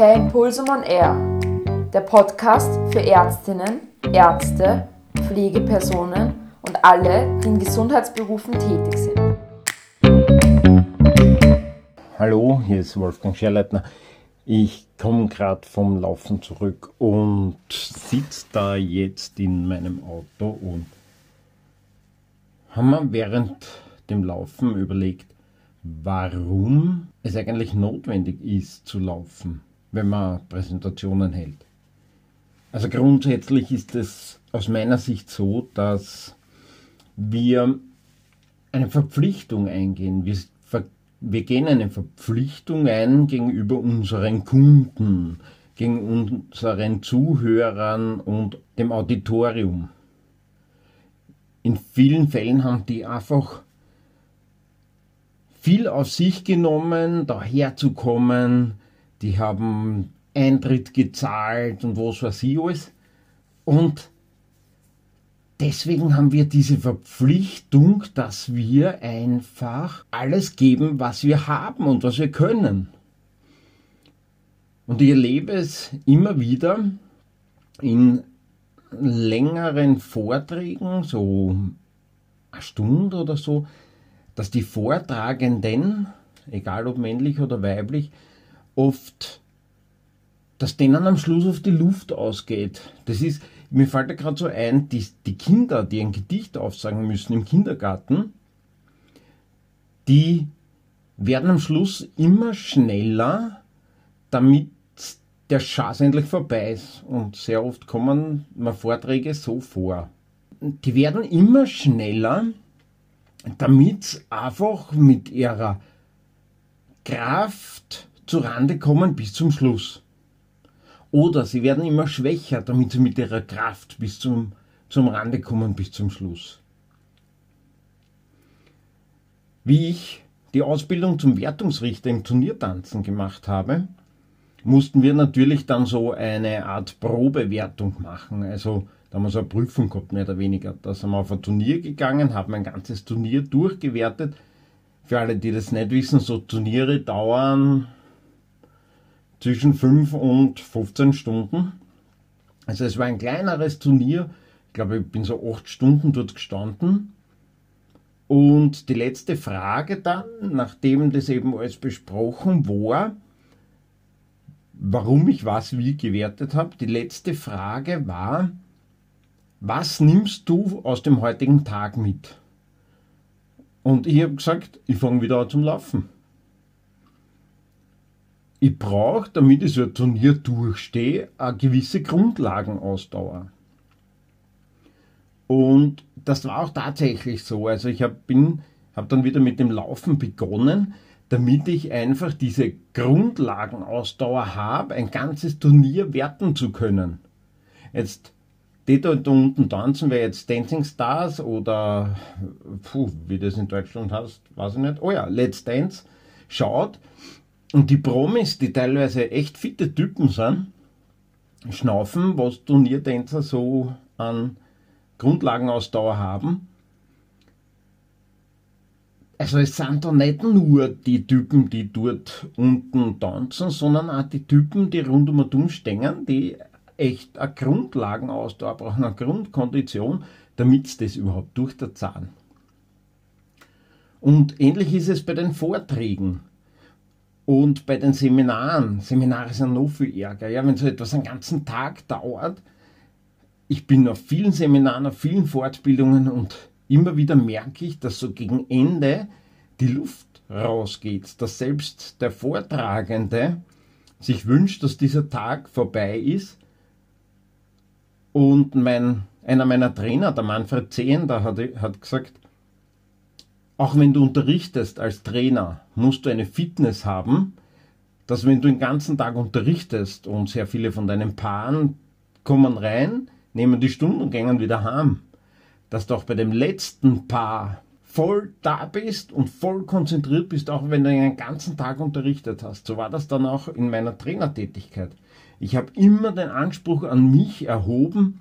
Per Impulsum on Air, der Podcast für Ärztinnen, Ärzte, Pflegepersonen und alle, die in Gesundheitsberufen tätig sind. Hallo, hier ist Wolfgang Scherleitner. Ich komme gerade vom Laufen zurück und sitze da jetzt in meinem Auto und haben wir während dem Laufen überlegt, warum es eigentlich notwendig ist zu laufen, wenn man Präsentationen hält. Also grundsätzlich ist es aus meiner Sicht so, dass wir eine Verpflichtung eingehen. Wir, wir gehen eine Verpflichtung ein gegenüber unseren Kunden, gegen unseren Zuhörern und dem Auditorium. In vielen Fällen haben die einfach viel auf sich genommen, daherzukommen. Die haben Eintritt gezahlt und was weiß ich alles. Und deswegen haben wir diese Verpflichtung, dass wir einfach alles geben, was wir haben und was wir können. Und ich erlebe es immer wieder in längeren Vorträgen, so eine Stunde oder so, dass die Vortragenden, egal ob männlich oder weiblich, oft, dass denen am Schluss auf die Luft ausgeht. Das ist, mir fällt da gerade so ein, die, die Kinder, die ein Gedicht aufsagen müssen im Kindergarten, die werden am Schluss immer schneller, damit der Schatz endlich vorbei ist. Und sehr oft kommen mir Vorträge so vor. Die werden immer schneller, damit einfach mit ihrer Kraft zurande kommen bis zum Schluss. Oder sie werden immer schwächer, damit sie mit ihrer Kraft bis zum, zum Rande kommen bis zum Schluss. Wie ich die Ausbildung zum Wertungsrichter im Turniertanzen gemacht habe, mussten wir natürlich dann so eine Art Probewertung machen. Also da haben wir so eine Prüfung gehabt, mehr oder weniger. Da sind wir auf ein Turnier gegangen, haben ein ganzes Turnier durchgewertet. Für alle, die das nicht wissen, so Turniere dauern zwischen 5 und 15 Stunden. Also es war ein kleineres Turnier. Ich glaube, ich bin so 8 Stunden dort gestanden. Und die letzte Frage dann, nachdem das eben alles besprochen war, warum ich was wie gewertet habe, die letzte Frage war, was nimmst du aus dem heutigen Tag mit? Und ich habe gesagt, ich fange wieder an zum Laufen. Ich brauche, damit ich so ein Turnier durchstehe, eine gewisse Grundlagenausdauer. Und das war auch tatsächlich so. Also ich habe hab dann wieder mit dem Laufen begonnen, damit ich einfach diese Grundlagenausdauer habe, ein ganzes Turnier werten zu können. Jetzt die da unten tanzen, wäre jetzt Dancing Stars oder, puh, wie das in Deutschland heißt, weiß ich nicht. Oh ja, Let's Dance schaut und die Promis, die teilweise echt fitte Typen sind, schnaufen, was Turniertänzer so an Grundlagenausdauer haben. Also es sind da nicht nur die Typen, die dort unten tanzen, sondern auch die Typen, die rund um und stehen, die echt eine Grundlagenausdauer brauchen, eine Grundkondition, damit sie das überhaupt durch der Zahn. Und ähnlich ist es bei den Vorträgen und bei den Seminaren. Seminare sind noch viel ärger. Ja, wenn so etwas einen ganzen Tag dauert, ich bin auf vielen Seminaren, auf vielen Fortbildungen und immer wieder merke ich, dass so gegen Ende die Luft rausgeht, dass selbst der Vortragende sich wünscht, dass dieser Tag vorbei ist und mein, einer meiner Trainer, der Manfred Zehender, hat, hat gesagt, auch wenn du unterrichtest als Trainer, musst du eine Fitness haben, dass wenn du den ganzen Tag unterrichtest und sehr viele von deinen Paaren kommen rein, nehmen die Stunden und gehen wieder heim, dass du auch bei dem letzten Paar voll da bist und voll konzentriert bist, auch wenn du den ganzen Tag unterrichtet hast. So war das dann auch in meiner Trainertätigkeit. Ich habe immer den Anspruch an mich erhoben,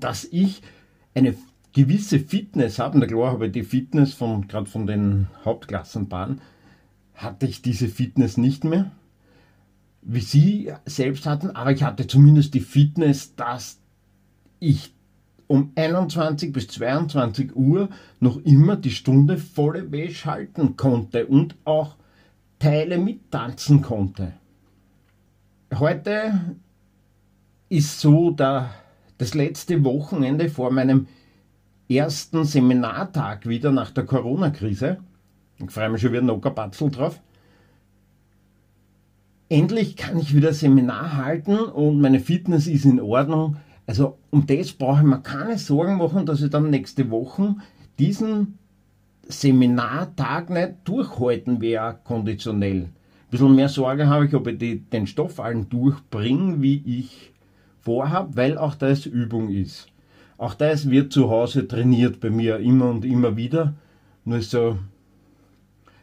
dass ich eine gewisse Fitness habe. Na klar habe ich die Fitness von, gerade von den Hauptklassenbahnen, hatte ich diese Fitness nicht mehr. wie sie selbst hatten, aber ich hatte zumindest die Fitness, dass ich um 21 bis 22 Uhr noch immer die Stunde volle Wäsche halten konnte und auch Teile mittanzen konnte. Heute ist so der, das letzte Wochenende vor meinem ersten Seminartag wieder nach der Corona-Krise. Ich freue mich schon wieder noch ein Batzel drauf. Endlich kann ich wieder Seminar halten und meine Fitness ist in Ordnung. Also um das brauche ich mir keine Sorgen machen, dass ich dann nächste Woche diesen Seminartag nicht durchhalten werde, konditionell. Ein bisschen mehr Sorge habe ich, ob ich die, den Stoff allen durchbringe, wie ich vorhabe, weil auch das Übung ist. Auch das wird zu Hause trainiert bei mir immer und immer wieder. Nur so,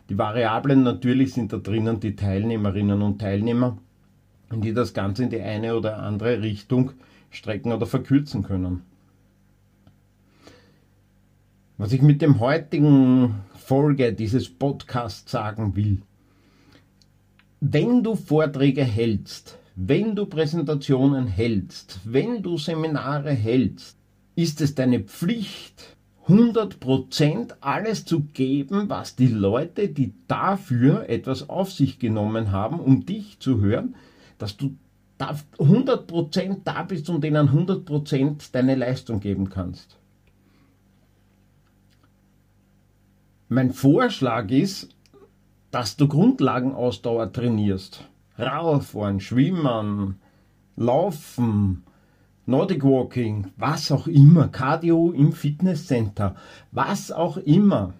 die Variablen natürlich sind da drinnen die Teilnehmerinnen und Teilnehmer, die das Ganze in die eine oder andere Richtung strecken oder verkürzen können. Was ich mit dem heutigen Folge dieses Podcasts sagen will, wenn du Vorträge hältst, wenn du Präsentationen hältst, wenn du Seminare hältst, ist es deine Pflicht, 100% alles zu geben, was die Leute, die dafür etwas auf sich genommen haben, um dich zu hören, dass du 100% da bist und denen 100% deine Leistung geben kannst. Mein Vorschlag ist, dass du Grundlagenausdauer trainierst. Radfahren, Schwimmen, Laufen, Nordic Walking, was auch immer, Cardio im Fitnesscenter, was auch immer.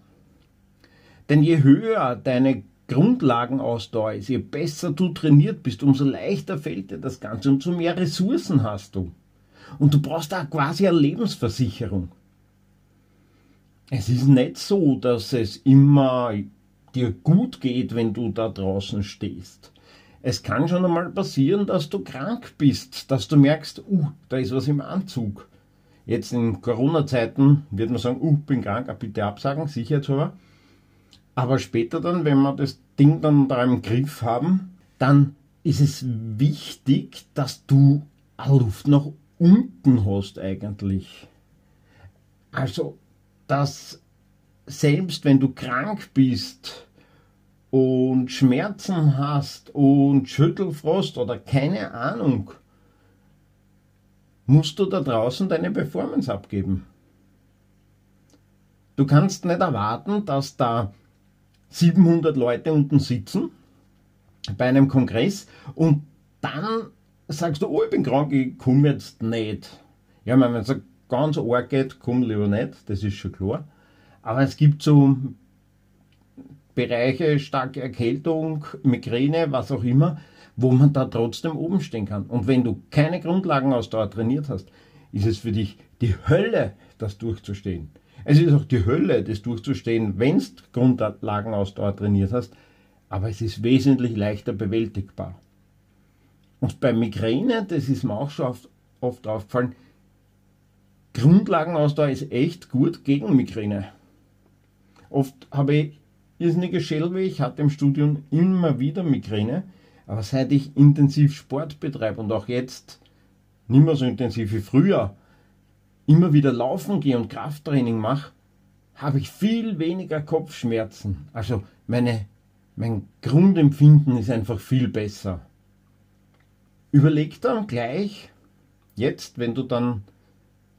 Denn je höher deine Grundlagenausdauer ist, je besser du trainiert bist, umso leichter fällt dir das Ganze, umso mehr Ressourcen hast du. Und du brauchst da quasi eine Lebensversicherung. Es ist nicht so, dass es immer dir gut geht, wenn du da draußen stehst. Es kann schon einmal passieren, dass du krank bist, dass du merkst, uh, da ist was im Anzug. Jetzt in Corona-Zeiten wird man sagen, uh, bin krank, bitte absagen, sicherheitshalber. Aber später dann, wenn wir das Ding dann da im Griff haben, dann ist es wichtig, dass du Luft nach unten hast eigentlich. Also dass selbst wenn du krank bist und Schmerzen hast und Schüttelfrost oder keine Ahnung, musst du da draußen deine Performance abgeben. Du kannst nicht erwarten, dass da 700 Leute unten sitzen bei einem Kongress und dann sagst du, oh, ich bin krank, ich komme jetzt nicht. Ja, wenn man sagt, ganz arg geht, komm lieber nicht, das ist schon klar. Aber es gibt so Bereiche, starke Erkältung, Migräne, was auch immer, wo man da trotzdem oben stehen kann. Und wenn du keine Grundlagenausdauer trainiert hast, ist es für dich die Hölle, das durchzustehen. Es ist auch die Hölle, das durchzustehen, wenn du Grundlagenausdauer trainiert hast, aber es ist wesentlich leichter bewältigbar. Und bei Migräne, das ist mir auch schon oft, oft aufgefallen, Grundlagenausdauer ist echt gut gegen Migräne. Oft habe ich irrsinnige Schellweh, ich hatte im Studium immer wieder Migräne, aber seit ich intensiv Sport betreibe und auch jetzt nicht mehr so intensiv wie früher, immer wieder laufen gehe und Krafttraining mache, habe ich viel weniger Kopfschmerzen. Also meine, mein Grundempfinden ist einfach viel besser. Überleg dann gleich, jetzt, wenn du dann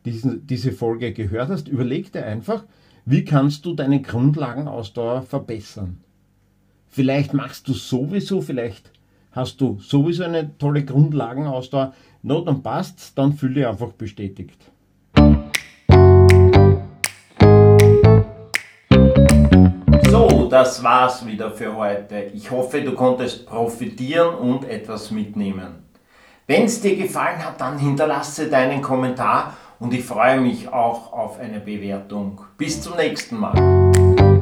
diesen, diese Folge gehört hast, überleg dir einfach, wie kannst du deine Grundlagenausdauer verbessern. Vielleicht machst du sowieso, vielleicht hast du sowieso eine tolle Grundlagenausdauer. No, dann passt, dann fühle dich einfach bestätigt. So, das war's wieder für heute. Ich hoffe, du konntest profitieren und etwas mitnehmen. Wenn es dir gefallen hat, dann hinterlasse deinen Kommentar und ich freue mich auch auf eine Bewertung. Bis zum nächsten Mal.